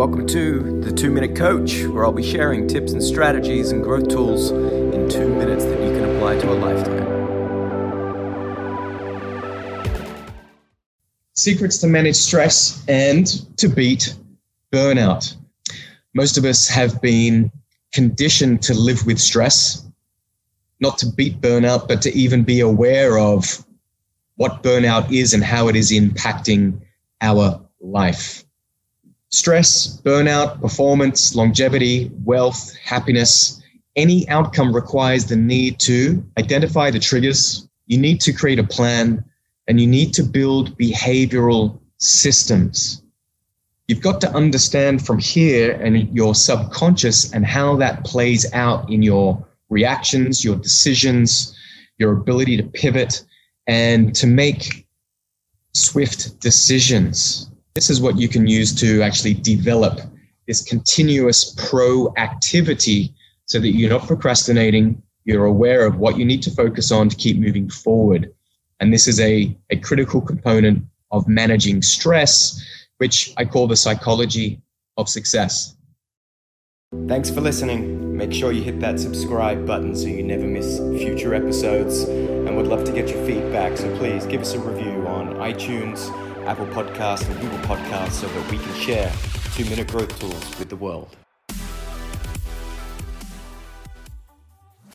welcome to the Two Minute Coach, where I'll be sharing tips and strategies and growth tools in two minutes that you can apply to a lifetime. Secrets to manage stress and to beat burnout. Most of us have been conditioned to live with stress, not to beat burnout, but to even be aware of what burnout is and how it is impacting our life. Stress, burnout, performance, longevity, wealth, happiness, any outcome requires the need to identify the triggers. You need to create a plan and you need to build behavioral systems. You've got to understand from here and your subconscious and how that plays out in your reactions, your decisions, your ability to pivot and to make swift decisions this is what you can use to actually develop this continuous proactivity so that you're not procrastinating, you're aware of what you need to focus on to keep moving forward. And this is a, a critical component of managing stress, which I call the psychology of success. Thanks for listening. Make sure you hit that subscribe button so you never miss future episodes. And would love to get your feedback, so please give us a review on iTunes Apple Podcasts and Google Podcasts so that we can share two minute growth tools with the world.